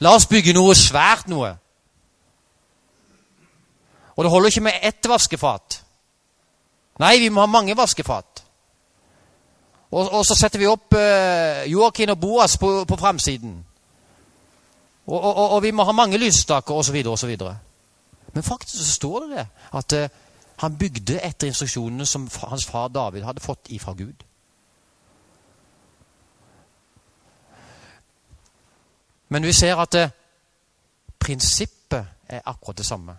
La oss bygge noe svært noe. Og det holder ikke med ett vaskefat. Nei, vi må ha mange vaskefat. Og, og så setter vi opp eh, Joakim og Boas på, på framsiden. Og, og, og, vi må ha mange lysstaker, osv. osv. Men faktisk så står det det at eh, han bygde etter instruksjonene som hans far David hadde fått ifra Gud. Men vi ser at eh, prinsippet er akkurat det samme.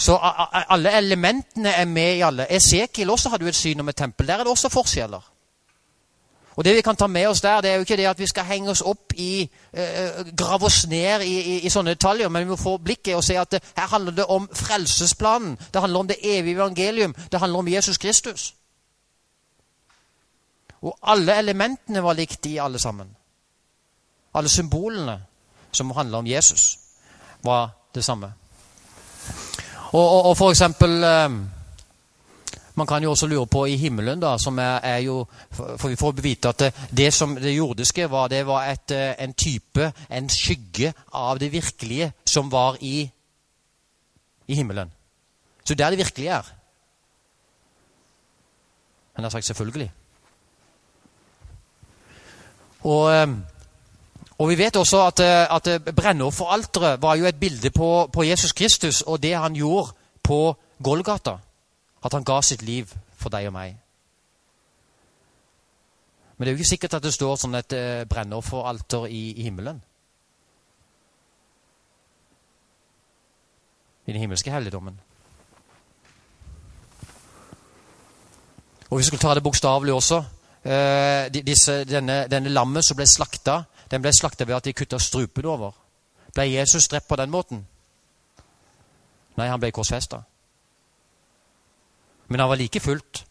Så alle elementene er med i alle. Esekiel også hadde jo et syn om et tempel. Der er det også forskjeller. Og Det vi kan ta med oss der, det er jo ikke det at vi skal henge oss opp i eh, Grave oss ned i, i, i, sånne detaljer, men vi må få blikket og se at det, her handler det om frelsesplanen. Det handler om det evige evangelium. Det handler om Jesus Kristus. Og alle elementene var likt i alle sammen. Alle symbolene som handler om Jesus, var det samme. Og, og, og for eksempel eh, Man kan jo også lure på i himmelen, da, som er, er jo For vi får vite at det, det som det jordiske var, det var et, eh, en type, en skygge av det virkelige som var i, i himmelen. Så der det virkelige er. Han har sagt selvfølgelig. Og eh, og Vi vet også at, eh, at eh, brennofferalteret var jo et bilde på, på, Jesus Kristus og det han gjorde på Golgata. At han ga sitt liv for deg og meg. Men det er jo ikke sikkert at det står sånn et eh, brennofferalter i, i himmelen. I den himmelske helligdommen. Og vi skulle ta det bokstavelig også eh, disse, denne, denne lammet som ble slakta den ble slakta ved at de kutta strupen over. Ble Jesus drept på den måten? Nei, han ble korsfesta. Men han var like fullt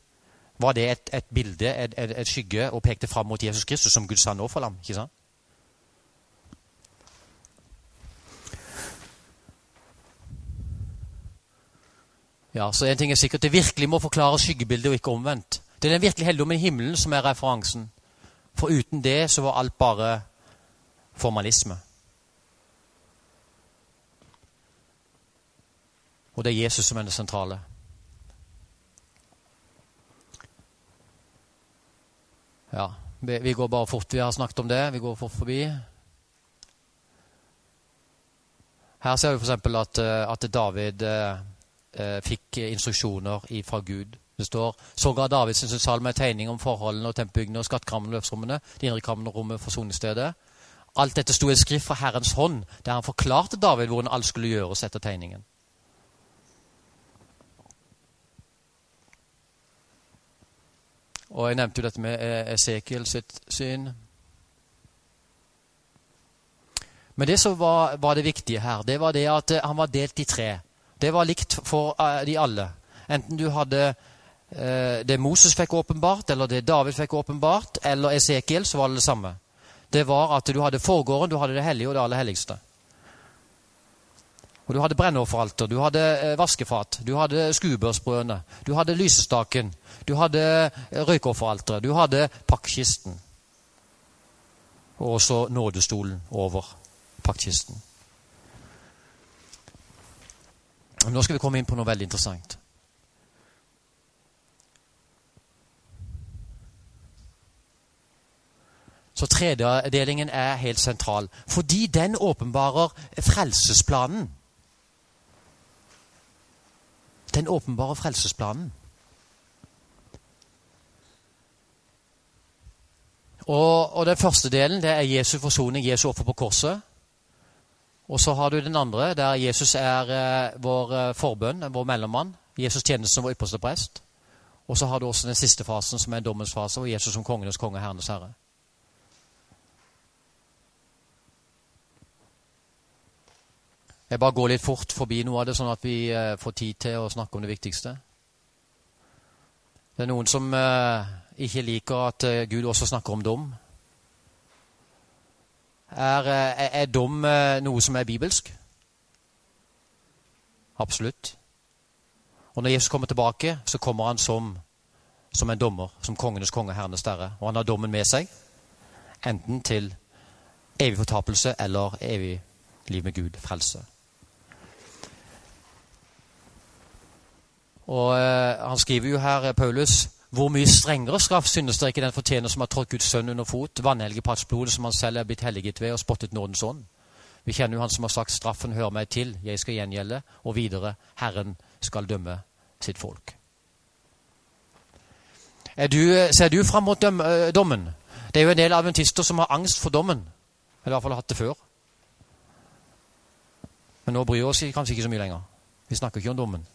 var det et, et bilde, et, et, et, skygge, og pekte fram mot Jesus Kristus som Guds sanne offerlam. ikke sant? Ja, så en ting er sikkert, Det virkelig må forklare skyggebildet og ikke omvendt. Det er den virkelige helligdommen i himmelen som er referansen. For uten det så var alt bare formalisme. Og det er Jesus som er det sentrale. Ja, vi går bare fort. Vi har snakket om det. Vi går fort forbi. Her ser vi f.eks. At, eh, at David eh, eh, fikk instruksjoner fra Gud. Det står sågar Davids salme en tegning om forholdene og tempbygdene og skattkrammene og løvsrommene, de indre krammene og rommet for. Alt dette sto i skrift fra Herrens hånd, der han forklarte David hvordan alt skulle gjøres etter tegningen. Og Jeg nevnte jo dette med e- Esekiel sitt syn. Men det som var, var, det viktige her, det var det at eh, han var delt i tre. Det var likt for eh, de alle. Enten du hadde eh, det Moses fikk åpenbart, eller det David fikk åpenbart, eller Esekiel, så var det det samme det var at du hadde forgården, du hadde det hellige og det aller helligste. Og Du hadde brennofferalter, du hadde eh, vaskefat, du hadde skuebørsbrødene, du hadde lysestaken, du hadde eh, røykofferalteret, du hadde pakkkisten. Og også nådestolen over paktkisten. Nå skal vi komme inn på noe veldig interessant. Så tredelingen er helt sentral. Fordi den åpenbarer frelsesplanen. Den åpenbarer frelsesplanen. Og, og, Den første delen det er Jesu forsoning, Jesu offer på korset. Og så har du den andre, der Jesus er eh, vår eh, forbønn, vår mellommann. Jesus tjeneste som vår ypperste prest. Og så har du også den siste fasen, som er en dommens fase, og Jesus som kongenes konge og herrenes herre. Jeg bare går litt fort forbi noe av det, sånn at vi eh, får tid til å snakke om det viktigste. Det er noen som eh, ikke liker at eh, Gud også snakker om dom. Er, er, er dom noe som er bibelsk? Absolutt. Og når Jesus kommer tilbake, så kommer han som, som en dommer, som kongenes konge, herrenes herre. Og han har dommen med seg, enten til evig fortapelse eller evig liv med Gud, frelse. Og eh, Han skriver jo her, Paulus, hvor mye strengere straff synes dere ikke den fortjener som har trådt Guds sønn under fot, vannhelgepaktsblodet som han selv er blitt helliget ved og spottet nådens ånd? Vi kjenner jo han som har sagt 'straffen hører meg til, jeg skal gjengjelde', og videre 'Herren skal dømme sitt folk'. Du, ser du fram mot dommen? Det er jo en del adventister som har angst for dommen. Eller i hvert fall hatt det før. Men nå bryr vi oss kanskje ikke så mye lenger. Vi snakker ikke om dommen.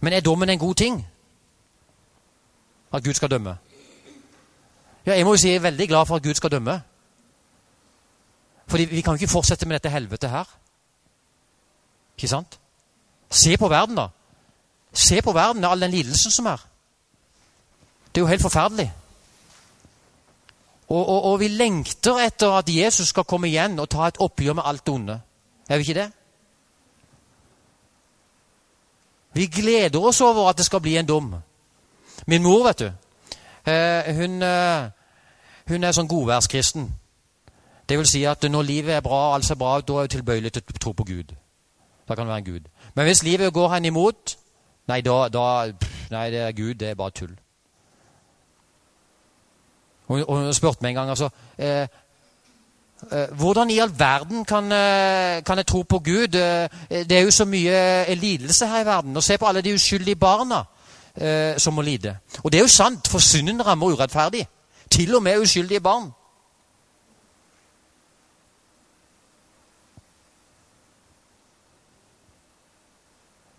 Men er dommen en god ting? At Gud skal dømme? Ja, jeg må jo si jeg er veldig glad for at Gud skal dømme. Fordi vi kan jo ikke fortsette med dette helvete her. Ikke sant? Se på verden, da. Se på verden og all den lidelsen som er. Det er jo helt forferdelig. Og, og, og, vi lengter etter at Jesus skal komme igjen og ta et oppgjør med alt det onde. Er vi ikke det? Vi gleder oss over at det skal bli en dom. Min mor, vet du, eh, hun, eh, hun er sånn godværskristen. Det vil si at når livet er bra, alt ser bra ut, da er hun tilbøyelig til å tro på Gud. Da kan det være en Gud. Men hvis livet går henne imot, nei, da, da Nei, det er Gud, det er bare tull. Hun, hun spurte meg en gang altså eh, Hvordan i all verden kan, eh, kan, jeg tro på Gud? Eh, det er jo så mye lidelse her i verden. Og se på alle de uskyldige barna eh, som må lide. Og det er jo sant, for synden rammer urettferdig. Til og med uskyldige barn.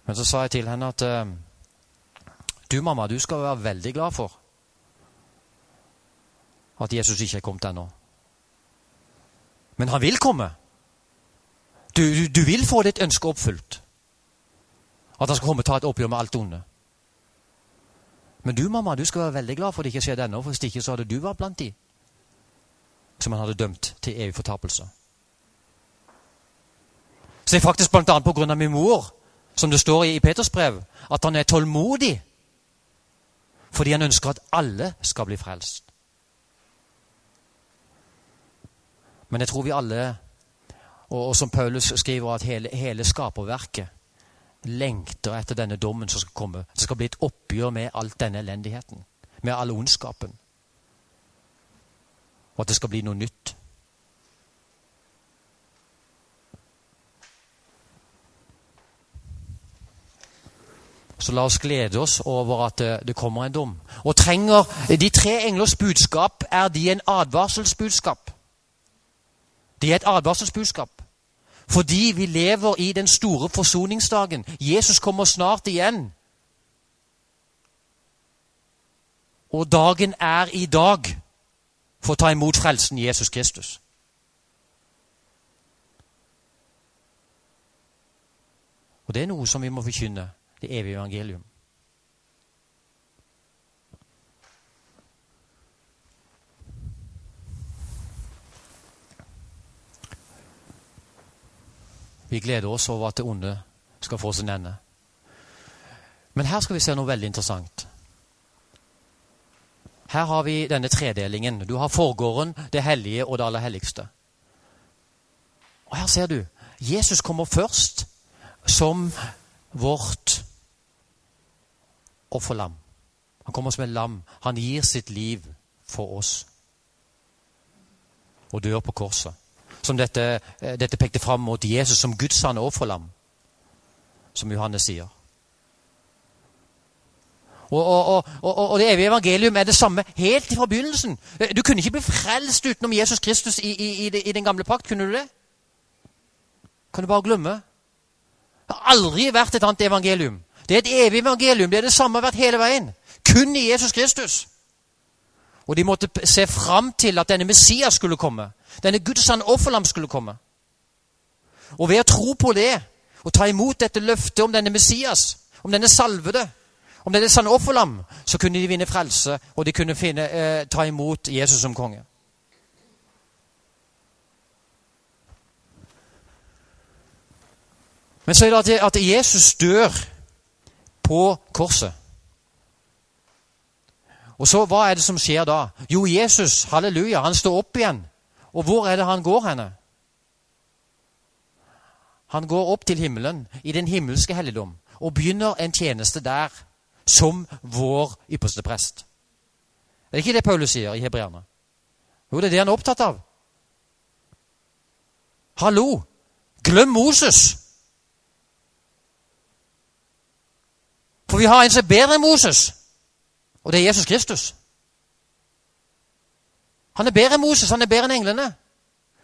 Men så sa jeg til henne at eh, du, mamma, du skal være veldig glad for at Jesus ikke er kommet ennå. Men han vil komme. Du, du, du, vil få ditt ønske oppfylt. At han skal komme og ta et oppgjør med alt onde. Men du, mamma, du skal være veldig glad for at det ikke skjedde ennå. For hvis ikke så hadde du vært blant de som han hadde dømt til evig fortapelse. Så det er faktisk grunn av min mor, som det står i Peters brev, at han er tålmodig fordi han ønsker at alle skal bli frelst. Men jeg tror vi alle, og, og som Paulus skriver, at hele, hele skaperverket lengter etter denne dommen som skal komme. Det skal bli et oppgjør med all denne elendigheten, med all ondskapen. Og at det skal bli noe nytt. Så la oss glede oss over at det kommer en dom. Og trenger De tre englers budskap er de en advarselsbudskap. Det er et advarselsbudskap. Fordi vi lever i den store forsoningsdagen. Jesus kommer snart igjen. Og dagen er i dag for å ta imot frelsen Jesus Kristus. Og det er noe som vi må forkynne, det evige evangelium. Vi gleder oss over at det onde skal få sin ende. Men her skal vi se noe veldig interessant. Her har vi denne tredelingen. Du har forgården, det hellige og det aller helligste. Og her ser du. Jesus kommer først som vårt offerlam. Han kommer som et lam. Han gir sitt liv for oss. Og dør på korset som dette, eh, dette pekte fram mot Jesus som Guds sanne offerlam, som Johannes sier. Og, og, og, og, det evige evangelium er det samme helt fra begynnelsen. Eh, du kunne ikke bli frelst utenom Jesus Kristus i, i, i, den gamle pakt. Kunne du det? Kan du bare glemme? Det har aldri vært et annet evangelium. Det er et evig evangelium. Det er det samme vært hele veien. Kun i Jesus Kristus. Og de måtte se fram til at denne Messias skulle komme. Denne Guds sanne offerlam skulle komme. Og ved å tro på det og ta imot dette løftet om denne Messias, om denne salvede, om denne sanne offerlam, så kunne de vinne frelse, og de kunne finne, eh, ta imot Jesus som konge. Men så er det at Jesus dør på korset. Og så, Hva er det som skjer da? Jo, Jesus halleluja, han står opp igjen. Og hvor er det han går henne? Han går opp til himmelen, i den himmelske helligdom, og begynner en tjeneste der som vår ypperste prest. Det er ikke det Paulus sier i Hebreerne. Jo, det er det han er opptatt av. Hallo! Glem Moses! For vi har en som er bedre enn Moses, og det er Jesus Kristus. Han er bedre enn Moses, han er bedre enn englene.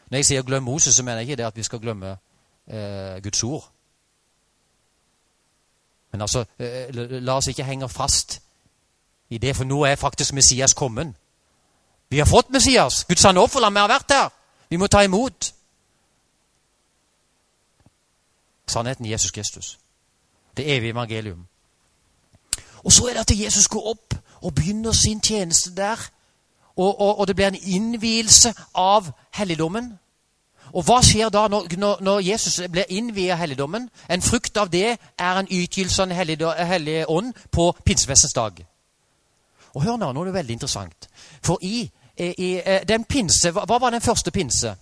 Når jeg sier 'glem Moses', så mener jeg ikke det at vi skal glemme eh, Guds ord. Men altså, eh, la oss ikke henge fast i det, for nå er faktisk Messias kommet. Vi har fått Messias. Guds sanne offer, vi har vært der. Vi må ta imot. Sannheten Jesus Kristus. Det evige evangelium. Og så er det at Jesus går opp og begynner sin tjeneste der. Og, og, og det blir en innvielse av helligdommen. Og hva skjer da når, når, Jesus blir innviet av helligdommen? En frukt av det er en ytelse av Den hellige ånd på pinsefestens dag. Og hør nå, nå er det veldig interessant. For i, i eh, den pinse Hva var den første pinse?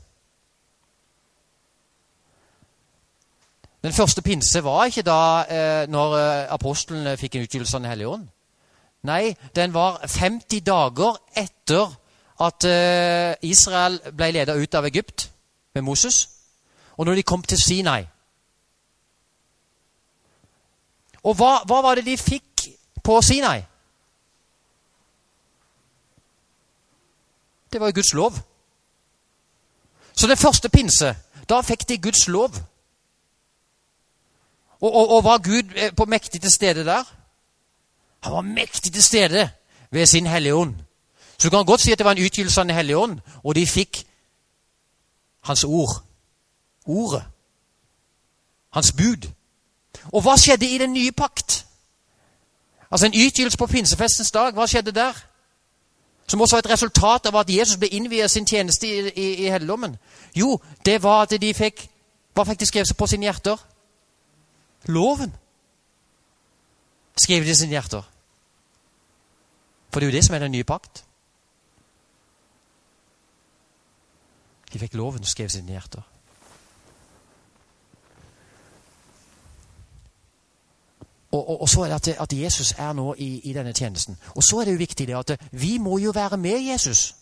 Den første pinse var ikke da eh, når eh, apostlene fikk en utgytelse av Den hellige ånd. Nei, den var 50 dager etter at eh, Israel ble ledet ut av Egypt med Moses. Og når de kom til Sinai Og hva, hva var det de fikk på Sinai? Det var jo Guds lov. Så den første pinse, da fikk de Guds lov. Og, og, og var Gud eh, på mektig til stede der? Han var mektig til stede ved sin Hellige Ånd. Så du kan godt si at det var en utgytelse av Den hellige ånd, og de fikk hans ord. Ordet. Hans bud. Og hva skjedde i den nye pakt? Altså En utgytelse på pinsefestens dag, hva skjedde der? Som også var et resultat av at Jesus ble innviet sin tjeneste i, i, i helligdommen. Jo, det var at de fikk Hva fikk de skrevet på sine hjerter? Loven. Skrev i sine hjerter. For det er jo det som er den nye pakt. De fikk loven skrevet sine hjerter. Og, og, og, så er det at, at, Jesus er nå i, i, denne tjenesten. Og så er det jo viktig det at vi må jo være med Jesus.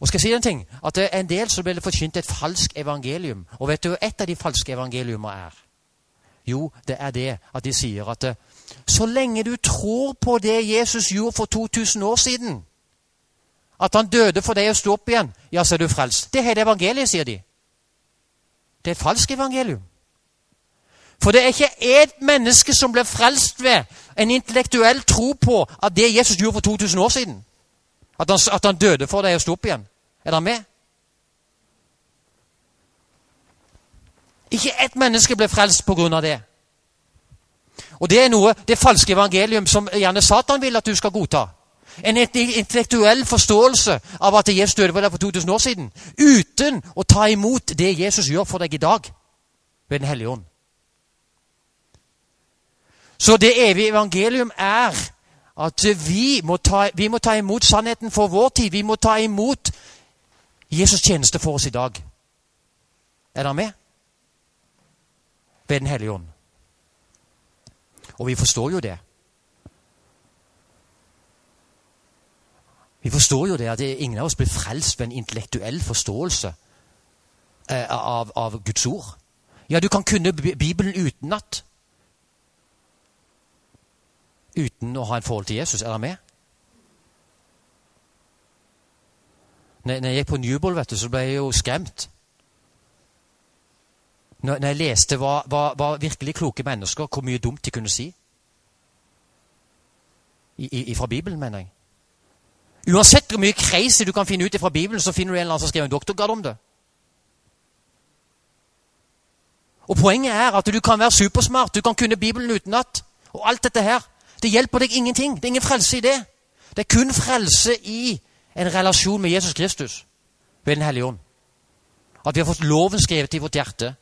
Og skal jeg si en ting? At det er en del som det forkynt et falsk evangelium. Og vet du hva et av de falske evangeliumene er? Jo, det er det at de sier at så lenge du tror på det Jesus gjorde for 2000 år siden, at han døde for deg å stå opp igjen, ja, så er du frelst. Det er hele evangeliet, sier de. Det er et falskt evangelium. For det er ikke ett menneske som blir frelst ved en intellektuell tro på at det Jesus gjorde for 2000 år siden. At han, at han døde for deg å stå opp igjen. Er dere med? Ikke ett menneske ble frelst av det. Og det er noe, det falske evangelium som gjerne Satan vil at du skal godta. En intellektuell forståelse av at Jesus døde for deg for 2000 år siden. Uten å ta imot det Jesus gjør for deg i dag ved Den hellige ånd. Så det evige evangelium er at vi må, ta, vi må ta imot sannheten for vår tid. Vi må ta imot Jesus' tjeneste for oss i dag. Er dere med? Ved Den hellige ånd. Og vi forstår jo det. Vi forstår jo det at ingen av oss blir frelst ved en intellektuell forståelse eh, av, av, Guds ord. Ja, du kan kunne Bibelen utenat. Uten å ha en forhold til Jesus. Er det med? Når jeg gikk på Newbold, vet du, så ble jeg jo skremt. Når, jeg leste hva, hva, hva, virkelig kloke mennesker, hvor mye dumt de kunne si. I, i, fra Bibelen, mener jeg. Uansett hvor mye crazy du kan finne ut fra Bibelen, så finner du en eller annen som skriver en doktorgrad om det. Og Poenget er at du kan være supersmart, du kan kunne Bibelen utenat. Og alt dette her. Det hjelper deg ingenting. Det er ingen frelse i det. Det er kun frelse i en relasjon med Jesus Kristus ved Den hellige ånd. At vi har fått loven skrevet i vårt hjerte.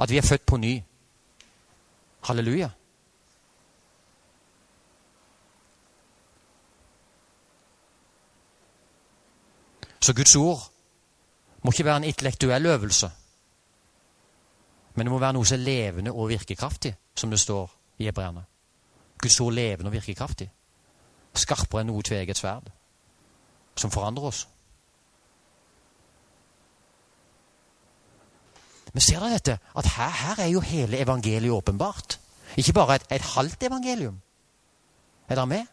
At vi er født på ny. Halleluja. Så Guds ord må ikke være en intellektuell øvelse. Men det må være noe som er levende og virkekraftig, som det står i hebreerne. Guds ord levende og virkekraftig. Skarpere enn noe tveget sverd. Som forandrer oss. Men ser dere dette? At her, her, er jo hele evangeliet åpenbart. Ikke bare et, et halvt evangelium. Er dere med?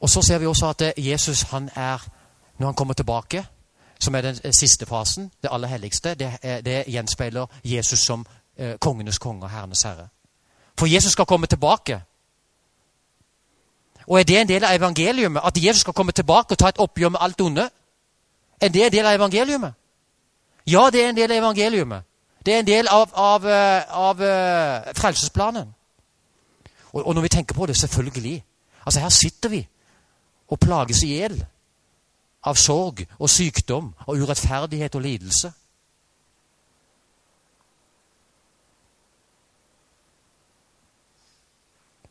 Og så ser vi også at Jesus han er, når han kommer tilbake, som er den siste fasen, det aller helligste, det, det gjenspeiler Jesus som eh, kongenes konge og herrenes herre. For Jesus skal komme tilbake. Og er det en del av evangeliet at Jesus skal komme tilbake og ta et oppgjør med alt onde? Er det en del av evangeliet? Ja, det er en del av evangeliet. Det er en del av, av, eh, av, eh, frelsesplanen. Og, og, når vi tenker på det, selvfølgelig Altså, her sitter vi og plages i hjel av sorg og sykdom og urettferdighet og lidelse.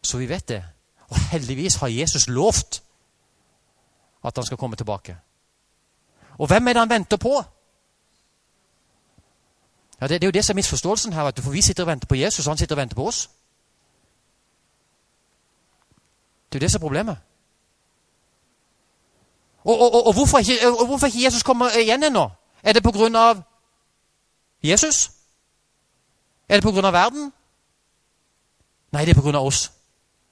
Så vi vet det. Og heldigvis har Jesus lovt at han skal komme tilbake. Og hvem er det han venter på? Ja, det, det, er jo det som er misforståelsen her. For vi sitter og venter på Jesus, og han sitter og venter på oss. Det er jo det som er problemet. Og, og, og, hvorfor, ikke, og hvorfor ikke Jesus kommer igjen ennå? Er det på grunn av Jesus? Er det på grunn av verden? Nei, det er på grunn av oss.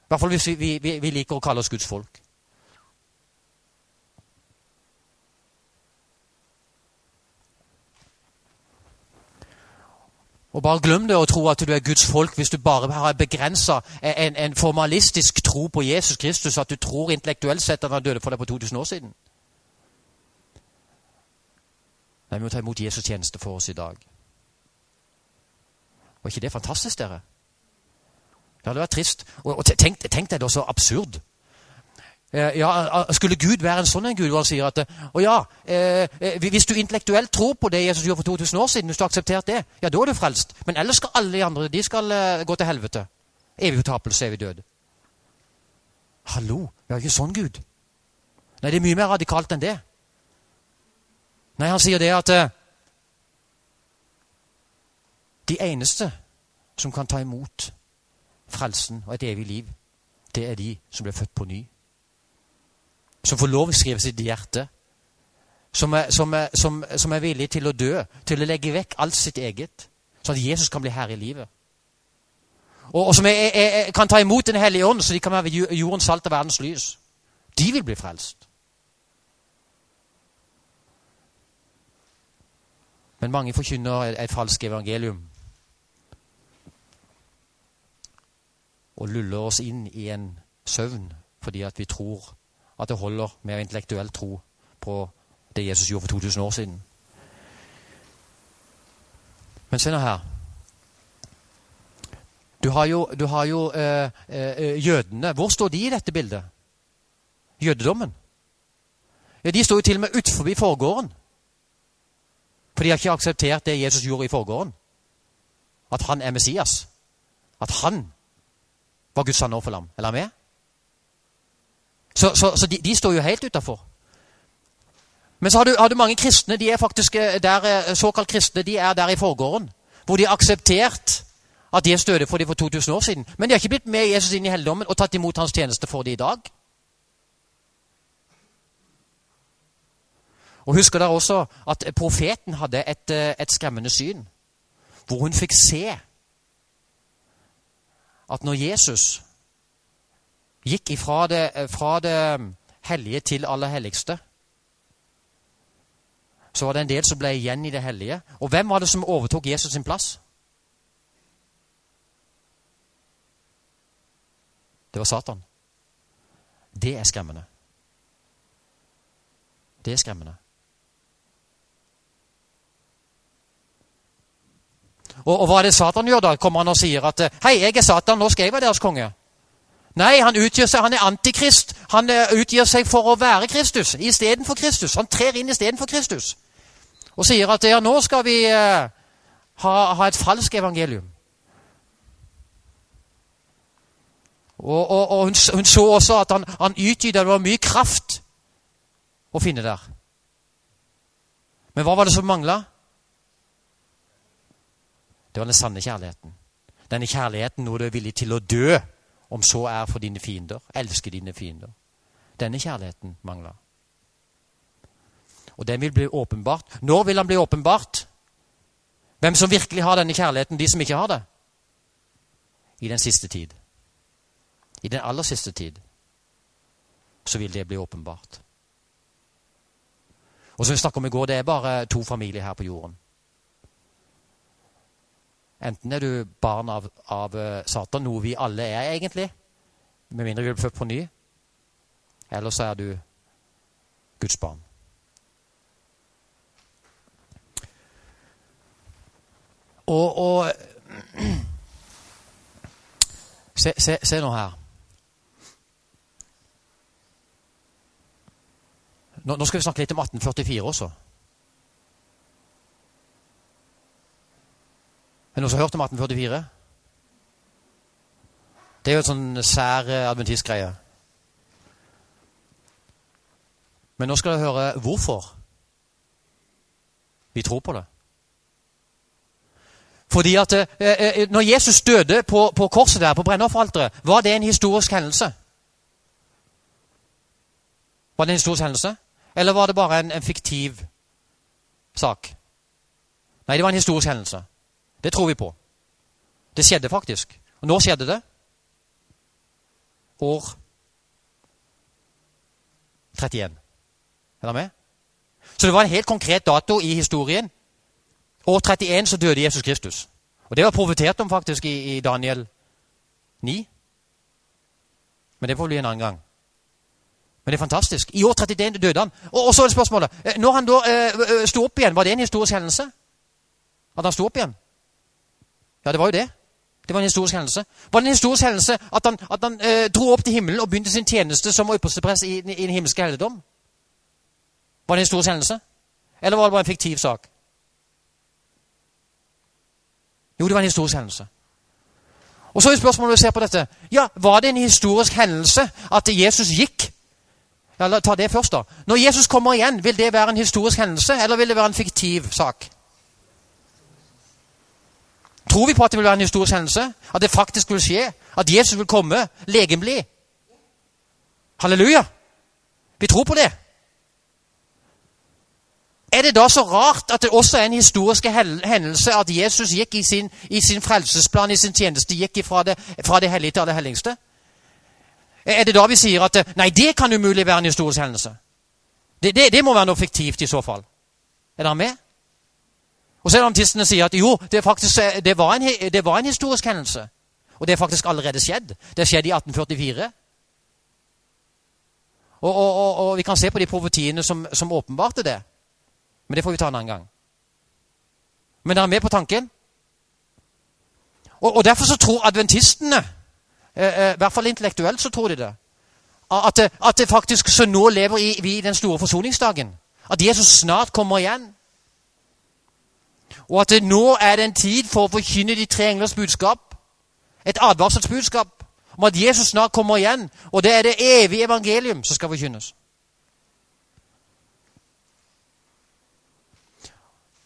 I hvert fall hvis vi, vi, vi liker å kalle oss Guds folk. Og Bare glem det å tro at du er Guds folk hvis du bare har begrensa en, en, formalistisk tro på Jesus Kristus, at du tror intellektuelt sett at han døde for deg på 2000 år siden. Nei, Vi må ta imot Jesus' tjeneste for oss i dag. Var ikke det fantastisk, dere? Det hadde vært trist. Og, og tenk, tenk deg da så absurd. Eh, ja, Skulle Gud være en sånn en Gud han sier at å ja, eh, eh Hvis du intellektuelt tror på det Jesus gjorde for 2000 år siden, hvis du har akseptert det, ja, da er du frelst. Men ellers skal alle de andre de skal gå til helvete. Evig fortapelse, evig død. Hallo, vi har ikke sånn Gud. Nei, det er mye mer radikalt enn det. Nei, han sier det at de eneste som kan ta imot frelsen og et evig liv, det er de som ble født på ny som får lov å skrive sitt hjerte. Som er, som, er, som, som er, villig til å dø, til å legge vekk alt sitt eget, sånn at Jesus kan bli herre i livet. Og, og som er, kan ta imot Den hellige ånd, så de kan være jordens salt og verdens lys. De vil bli frelst. Men mange forkynner et falskt evangelium. Og luller oss inn i en søvn fordi at vi tror at det holder med intellektuell tro på det Jesus gjorde for 2000 år siden. Men se nå her. Du har jo, du har jo øh, jødene. Hvor står de i dette bildet? Jødedommen. Ja, De står jo til og med utenfor forgården. For de har ikke akseptert det Jesus gjorde i forgården. At han er Messias. At han var Guds sanne offerlam. Eller er med? Så, så, så de, de, står jo helt utafor. Men så har du, har du, mange kristne, de er faktisk eh, der, eh, såkalt kristne, de er der i forgården. Hvor de har akseptert at Jesus døde for dem for 2000 år siden. Men de har ikke blitt med Jesus inn i helligdommen og tatt imot hans tjeneste for dem i dag. Og Husker dere også at profeten hadde et, eh, et skremmende syn? Hvor hun fikk se at når Jesus gikk ifra det, eh, fra det hellige til aller helligste. Så var det en del som ble igjen i det hellige. Og hvem var det som overtok Jesus sin plass? Det var Satan. Det er skremmende. Det er skremmende. Og, og hva er det Satan gjør da? Kommer han og sier at 'Hei, jeg er Satan, nå skal jeg være deres konge'? Nei, han utgir seg, han er antikrist. Han eh, utgir seg for å være Kristus istedenfor Kristus. Han trer inn istedenfor Kristus og sier at ja, nå skal vi uh, ha, ha, et falskt evangelium. Og, og, og hun, hun, så også at han, han utgyta. Det var mye kraft å finne der. Men hva var det som mangla? Det var den sanne kjærligheten. Denne kjærligheten når du er villig til å dø, om så er for dine fiender. Elske dine fiender. Denne kjærligheten mangla. Og den vil bli åpenbart. Når vil han bli åpenbart? Hvem som virkelig har denne kjærligheten, de som ikke har det? I den siste tid. I den aller siste tid så vil det bli åpenbart. Og som vi snakket om i går, det er bare to familier her på jorden. Enten er du barn av, av eh, Satan, noe vi alle er egentlig, med mindre vi blir født på ny, eller så er du Guds barn. Og, og se, se, se, nå her. Nå, nå, skal vi snakke litt om 1844 også. Er det noen som har hørt om 1844? Det er jo en sånn sær eh, adventistgreie. Men nå skal dere høre hvorfor vi tror på det. Fordi at eh, eh, når Jesus døde på, på korset der, på brennofferalteret, var det en historisk hendelse? Var det en historisk hendelse? Eller var det bare en, en fiktiv sak? Nei, det var en historisk hendelse. Det tror vi på. Det skjedde faktisk. Og når skjedde det? År 31. Er dere med? Så det var en helt konkret dato i historien År 31 så døde Jesus Kristus. Og Det var profetert om faktisk i, i Daniel 9. Men det får bli en annen gang. Men det er fantastisk. I år 31 døde han. Og, og så er det spørsmålet eh, Når han da eh, sto opp igjen, var det en historisk hendelse? At han sto opp igjen? Ja, det var jo det. Det var en historisk hendelse. Var det en historisk hendelse at han, at han eh, dro opp til himmelen og begynte sin tjeneste som øversteprest i, i den himmelske helligdom? Var det en historisk hendelse? Eller var det bare en fiktiv sak? Jo, det var en historisk hendelse. Og så er spørsmålet når vi ser på dette ja, Var det en historisk hendelse at Jesus gikk? Ja, la, ta det først da. Når Jesus kommer igjen, vil det være en historisk hendelse, eller vil det være en fiktiv sak? Tror vi på at det vil være en historisk hendelse? At det faktisk vil skje? At Jesus vil komme legemlig? Halleluja! Vi tror på det. Er det da så rart at det også er en historisk hendelse at Jesus gikk i sin, i sin frelsesplan, i sin tjeneste, gikk fra det, fra det hellige til det helligste? Er det da vi sier at nei, det kan umulig være en historisk hendelse? Det, det, det må være noe fiktivt i så fall. Er dere med? Og så er det antistene sier at jo, det, faktisk, det, var en, det var en historisk hendelse. Og det er faktisk allerede skjedd. Det skjedde i 1844. Og, og, og, og vi kan se på de profetiene som, som åpenbarte det. Men det får vi ta en annen gang. Men dere er med på tanken? Og, Derfor så tror adventistene, eh, eh, i hvert fall intellektuelt, så tror de det. At, det, at det faktisk så nå lever i, vi i den store forsoningsdagen. At Jesus snart kommer igjen. Og at nå er det en tid for å forkynne de tre englers budskap. Et advarselsbudskap om at Jesus snart kommer igjen. Og det er det evige evangelium som skal forkynnes.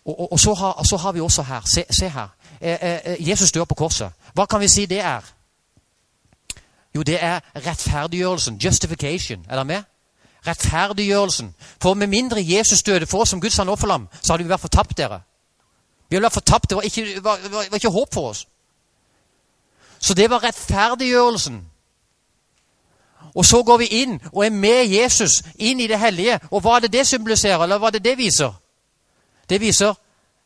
Og, og, og så, har, så, har, vi også her Se, se her. Eh, eh, eh, Jesus dør på korset. Hva kan vi si det er? Jo, det er rettferdiggjørelsen. Justification. Er dere med? Rettferdiggjørelsen. For med mindre Jesus døde for oss som Guds offerlam, så hadde vi vært fortapt, dere. Vi ble fortapt. Det var ikke, var, var, ikke håp for oss. Så det var rettferdiggjørelsen. Og så går vi inn og er med Jesus inn i det hellige. Og hva er det det symboliserer, eller hva er det det viser? Det viser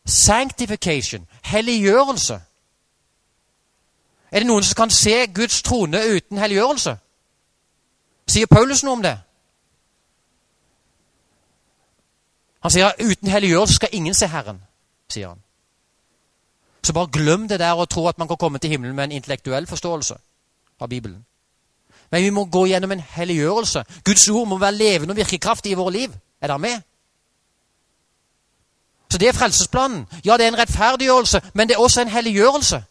sanctification, helliggjørelse. Er det noen som kan se Guds trone uten helliggjørelse? Sier Paulus noe om det? Han sier uten helliggjørelse skal ingen se Herren. sier han. Så bare glem det der og tro at man kan komme til himmelen med en intellektuell forståelse av Bibelen. Men vi må gå gjennom en helliggjørelse. Guds ord må være levende og virkekraftig i våre liv. Er dere med? Så det er frelsesplanen. Ja, det er en rettferdiggjørelse, men det er også en helliggjørelse.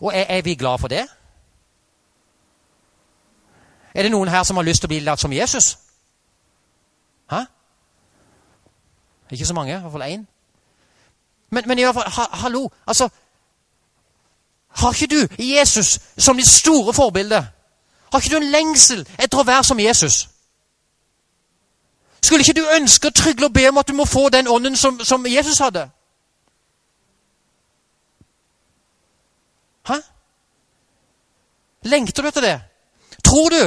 Og er, er vi glad for det? Er det noen her som har lyst til å bli lært som Jesus? Hæ? Ikke så mange, i hvert fall én. Men, men i hvert fall, ha, hallo, altså Har ikke du Jesus som ditt store forbilde? Har ikke du en lengsel etter å være som Jesus? Skulle ikke du ønske å trygle og be om at du må få den ånden som, som Jesus hadde? Hæ? Lengter du etter det? Tror du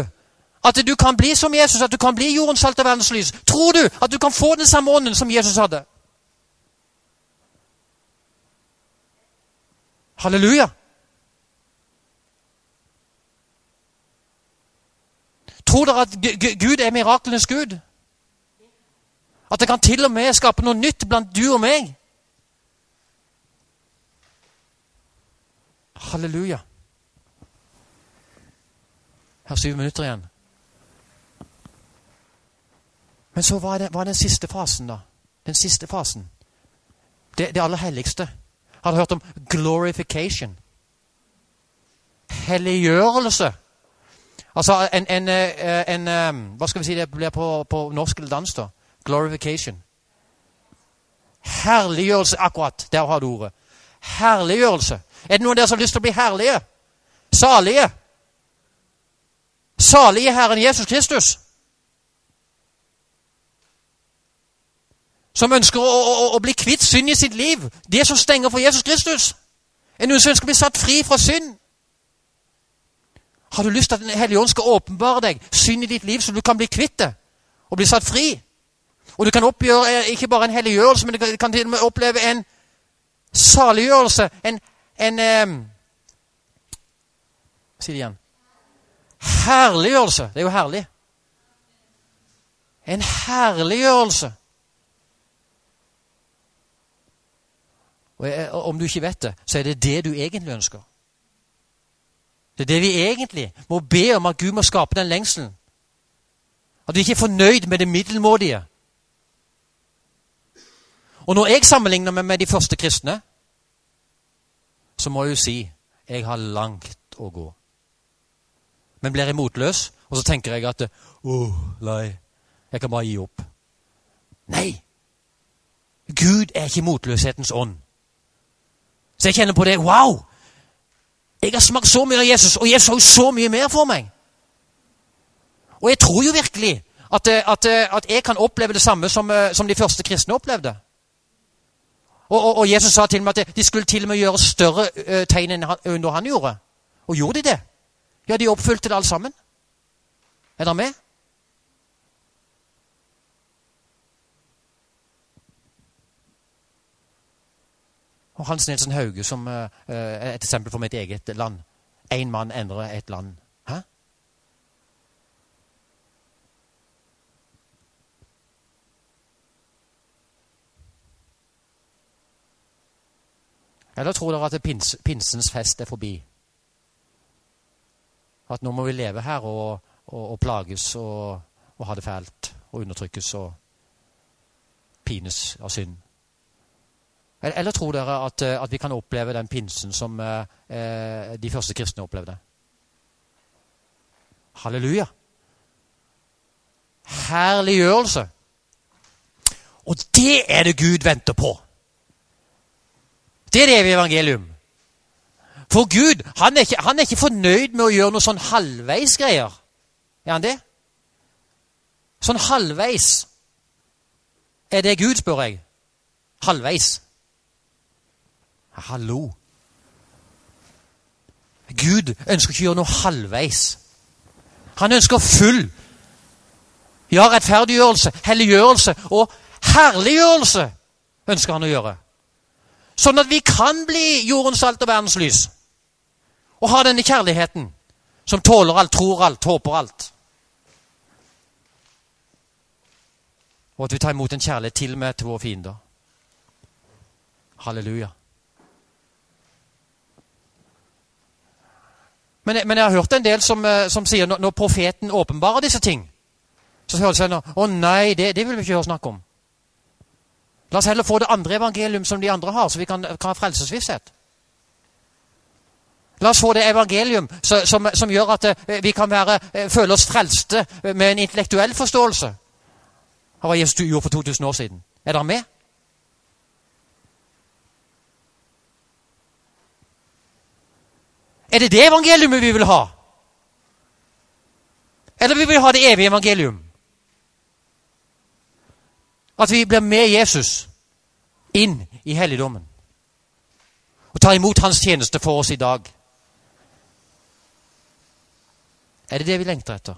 at du kan bli som Jesus, at du kan bli jordens salt og verdens lys? Tror du at du kan få den samme ånden som Jesus hadde? Halleluja! Tror dere at Gud er miraklenes Gud? At det kan til og med skape noe nytt blant du og meg? Halleluja. Her syv minutter igjen. Men så var det, var den siste fasen, da. Den siste fasen. Det, det aller helligste. Har du hørt om glorification? Helliggjørelse. Altså en, en, en, en, eh, Hva skal vi si det blir på, på norsk eller dansk? da? Glorification. Herliggjørelse. Akkurat. Der har du ordet. Herliggjørelse. Er det noen av dere som har lyst til å bli herlige? Salige? Salige Herren Jesus Kristus? Som ønsker å, å, å bli kvitt synd i sitt liv. Det som stenger for Jesus Kristus. Noen som ønsker å bli satt fri fra synd? Har du lyst til at Den hellige ånd skal åpenbare deg synd i ditt liv, så du kan bli kvitt det og bli satt fri? Og du kan oppgjøre eh, ikke bare en helliggjørelse, men du kan til og med oppleve en saliggjørelse, en en um, Si det igjen. Herliggjørelse. Det er jo herlig. En herliggjørelse. Og Om du ikke vet det, så er det det du egentlig ønsker. Det er det vi egentlig må be om at Gud må skape den lengselen. At vi ikke er fornøyd med det middelmådige. Og når jeg sammenligner meg med de første kristne, så må jeg jo si jeg har langt å gå. Men blir jeg motløs, og så tenker jeg at oh, nei, jeg kan bare gi opp. Nei! Gud er ikke motløshetens ånd. Så jeg kjenner på det. Wow! Jeg har smakt så mye av Jesus, og Jesus har jo så mye mer for meg. Og jeg tror jo virkelig at, at, at jeg kan oppleve det samme som, som de første kristne opplevde. Og, og, og, Jesus sa til meg at de skulle til og med gjøre større tegn enn han, når han gjorde. Og gjorde de det? Ja, de oppfylte det alt sammen. Er dere med? Og Hans Nilsen Hauge som uh, et eksempel for mitt eget land. Én mann endrer et land. Eller tror dere at pins, pinsens fest er forbi? At nå må vi leve her og, og, og plages og, og, ha det fælt og undertrykkes og pines av synd? Eller, tror dere at, at, vi kan oppleve den pinsen som eh, eh de første kristne opplevde? Halleluja! Herliggjørelse! Og det er det Gud venter på! Det er det evige evangelium. For Gud han er, ikke, han er ikke fornøyd med å gjøre noe sånn halvveisgreier. Er han det? Sånn halvveis. Er det Gud, spør jeg? Halvveis? Hallo. Gud ønsker ikke å gjøre noe halvveis. Han ønsker full ja, rettferdiggjørelse, helliggjørelse og herliggjørelse ønsker han å gjøre. Sånn at vi kan bli jordens salt og verdens lys. Og ha denne kjærligheten som tåler alt, tror alt, håper alt. Og at vi tar imot en kjærlighet til og med til våre fiender. Halleluja. Men, men, jeg har hørt en del som, eh, som sier når, når profeten åpenbarer disse ting, så hører det seg nå Å nei, det, det vil vi ikke høre snakk om. La oss heller få det andre evangelium som de andre har, så vi kan, kan ha frelsesvisshet. La oss få det evangelium som, som, som gjør at eh, vi kan være, eh, føle oss frelste med en intellektuell forståelse av hva Jesus gjorde for 2000 år siden. Er dere med? Er det det evangeliumet vi vil ha? Eller vi vil ha det evige evangelium? At vi blir med Jesus inn i helligdommen og tar imot hans tjeneste for oss i dag. Er det det vi lengter etter?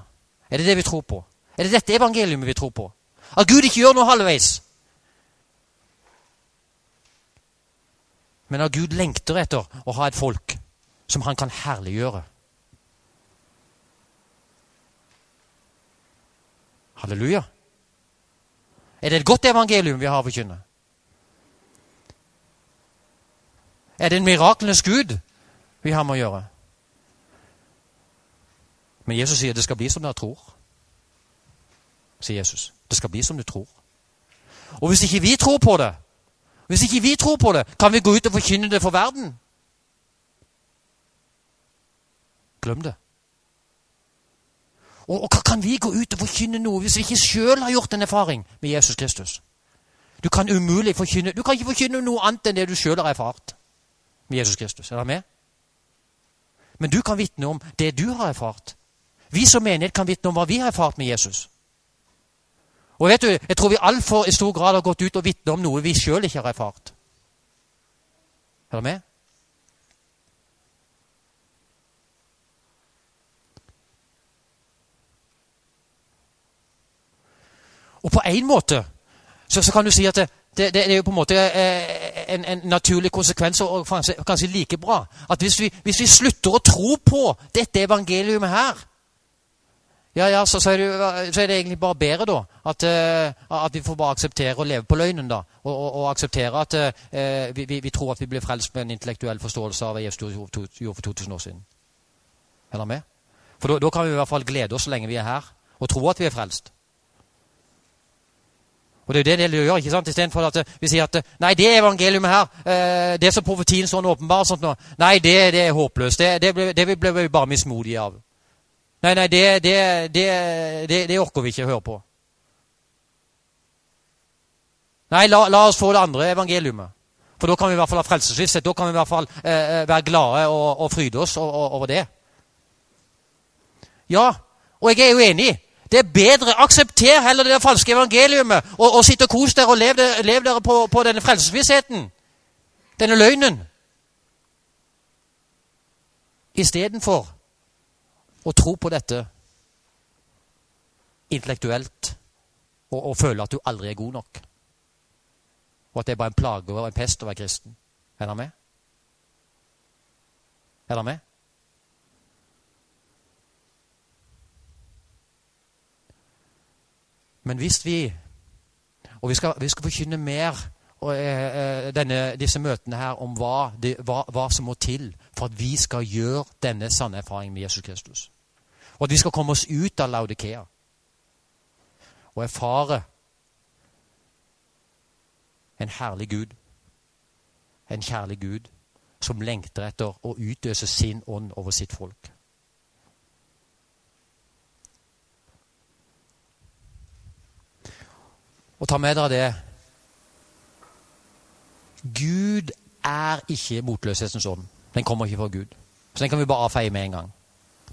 Er det det vi tror på? Er det dette evangeliumet vi tror på? At Gud ikke gjør noe halvveis? Men at Gud lengter etter å ha et folk som han kan herliggjøre. Halleluja. Er det et godt evangelium vi har å forkynne? Er det en miraklenes Gud vi har med å gjøre? Men Jesus sier det skal bli som dere tror. Sier Jesus. Det skal bli som du tror. Og hvis ikke vi tror på det, hvis ikke vi tror på det, kan vi gå ut og forkynne det for verden? Glem det. Og, og hva kan vi gå ut og forkynne noe hvis vi ikke sjøl har gjort en erfaring med Jesus Kristus? Du kan umulig forkynne, du kan ikke forkynne noe annet enn det du sjøl har erfart med Jesus Kristus. Er du med? Men du kan vitne om det du har erfart. Vi som menighet kan vitne om hva vi har erfart med Jesus. Og vet du, Jeg tror vi altfor i stor grad har gått ut og vitnet om noe vi sjøl ikke har erfart. Er du med? Og på en måte så, så kan du si at det, det, det, er jo på en måte eh, en, en naturlig konsekvens, og kanskje, like bra. At hvis vi, hvis vi, slutter å tro på dette evangeliumet her, ja, ja, så, så, er det, så, er det, egentlig bare bedre da, at, uh, at vi får bare akseptere å leve på løgnen. da, Og, og, og akseptere at uh, vi, vi, vi, tror at vi blir frelst med en intellektuell forståelse av hva Jesus gjorde for 2000 år siden. Er dere med? For da kan vi i hvert fall glede oss så lenge vi er her, og tro at vi er frelst. Og det er jo det det gjør. ikke sant? Istedenfor at eh, vi sier at eh, nei, det evangeliumet her, eh, det som profetien sånn åpenbar sånt nå, Nei, det, det er håpløst. Det, det, ble, det ble vi bare mismodige av. Nei, nei, det, det, orker vi ikke å høre på. Nei, la, la, oss få det andre evangeliumet. For da kan vi i hvert fall ha frelsesvisshet. Da kan vi i hvert fall eh, være glade og, og fryde oss over det. Ja, og jeg er jo enig. Det er bedre. Aksepter heller det falske evangeliumet og, og sitt og kos dere og lev, lev dere på, på denne frelsesvissheten. Denne løgnen. Istedenfor å tro på dette intellektuelt og, og føle at du aldri er god nok. Og at det er bare en plage og en pest å være kristen. Er dere med? Er dere med? Men hvis vi Og vi skal, vi skal forkynne mer og, eh, eh, denne, disse møtene her om hva, det, hva, hva, som må til for at vi skal gjøre denne sanne erfaringen med Jesus Kristus. Og at vi skal komme oss ut av Laudikea og erfare en herlig Gud. En kjærlig Gud som lengter etter å utøse sin ånd over sitt folk. Og ta med dere det Gud er ikke motløshetens ånd. Den kommer ikke fra Gud. Så den kan vi bare avfeie med en gang.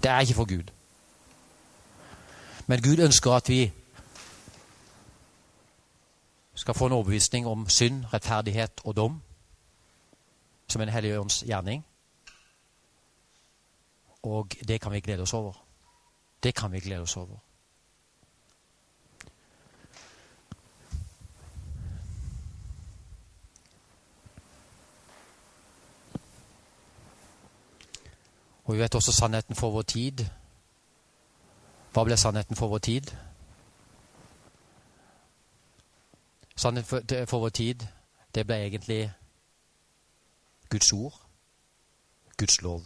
Det er ikke for Gud. Men Gud ønsker at vi skal få en overbevisning om synd, rettferdighet og dom som en hellig ånds gjerning. Og det kan vi glede oss over. Det kan vi glede oss over. Og vi vet også sannheten for vår tid. Hva ble sannheten for vår tid? Sannheten for vår tid, det ble egentlig Guds ord, Guds lov.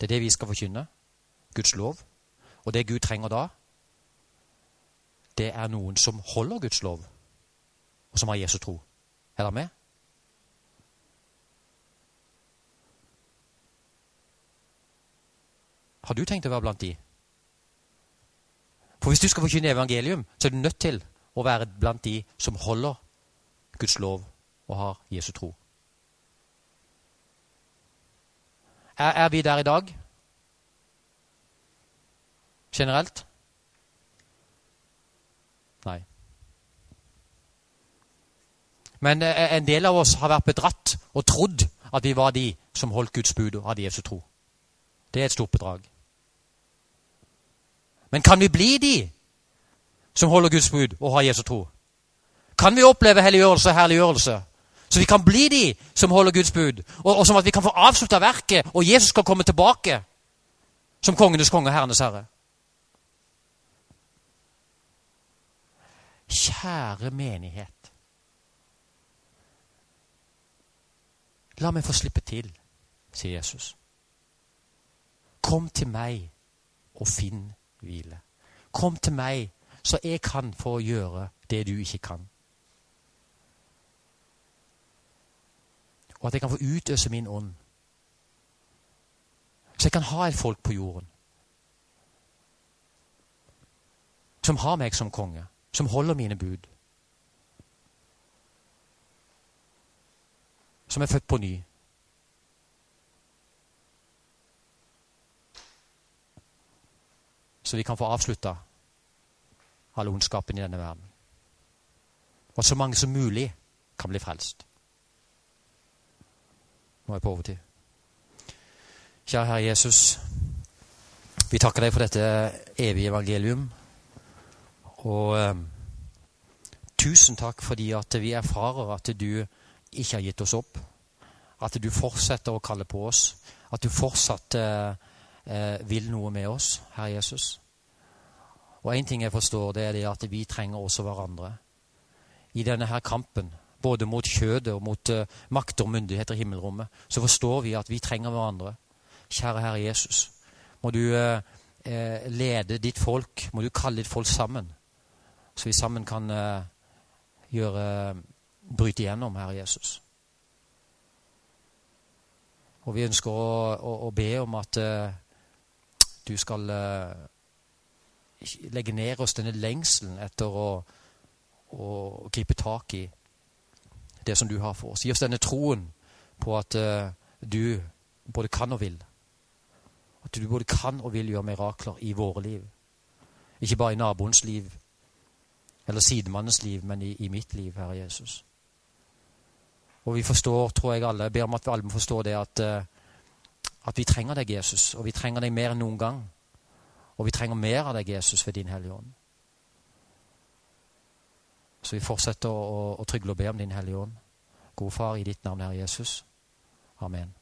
Det er det vi skal forkynne. Guds lov. Og det Gud trenger da, det er noen som holder Guds lov, og som har Jesu tro. Er dere med? Har du tenkt å være blant de? For hvis du skal forkynne evangelium, så er du nødt til å være blant de som holder Guds lov og har Jesu tro. Er, er vi der i dag? Generelt? Nei. Men eh, en del av oss har vært bedratt og trodd at vi var de som holdt Guds bud og hadde Jesu tro. Det er et stort bedrag. Men kan vi bli de som holder Guds bud og har Jesu tro? Kan vi oppleve helliggjørelse og herliggjørelse? Så vi kan bli de som holder Guds bud, og, og som at vi kan få avslutta verket, og Jesus skal komme tilbake som kongenes konge og herrenes herre. Kjære menighet. La meg få slippe til, sier Jesus. Kom til meg og finn hvile. Kom til meg, så jeg kan få gjøre det du ikke kan. Og at jeg kan få utøse min ånd. Så jeg kan ha et folk på jorden som har meg som konge, som holder mine bud. Som er født på ny. Så vi kan få avslutta all ondskapen i denne verden. Og at så mange som mulig kan bli frelst. Nå er jeg på overtid. Kjære Herre Jesus. Vi takker deg for dette evige evangelium. Og eh, tusen takk fordi at vi erfarer at du ikke har gitt oss opp. At du fortsetter å kalle på oss. At du fortsatt eh, eh, vil noe med oss, Herre Jesus. Og én ting jeg forstår, det er det at vi trenger også hverandre. I denne her kampen, både mot kjødet og mot uh, makter og myndigheter i himmelrommet, så forstår vi at vi trenger hverandre. Kjære Herre Jesus, må du uh, lede ditt folk, må du kalle ditt folk sammen, så vi sammen kan uh, gjøre bryte igjennom, Herre Jesus. Og vi ønsker å, å, å be om at du skal legge ned oss denne lengselen etter å, å, gripe tak i det som du har for oss. Gi oss denne troen på at uh, du både kan og vil. At du både kan og vil gjøre mirakler i våre liv. Ikke bare i naboens liv eller sidemannens liv, men i, i mitt liv, Herre Jesus. Og vi forstår, tror jeg alle, ber om at vi alle må forstå det at, uh, at vi trenger deg, Jesus. Og vi trenger deg mer enn noen gang. Og vi trenger mer av deg, Jesus, ved din Hellige Ånd. Så vi fortsetter å, å, å trygle og be om din Hellige Ånd. God Far, i ditt navn, Herre Jesus. Amen.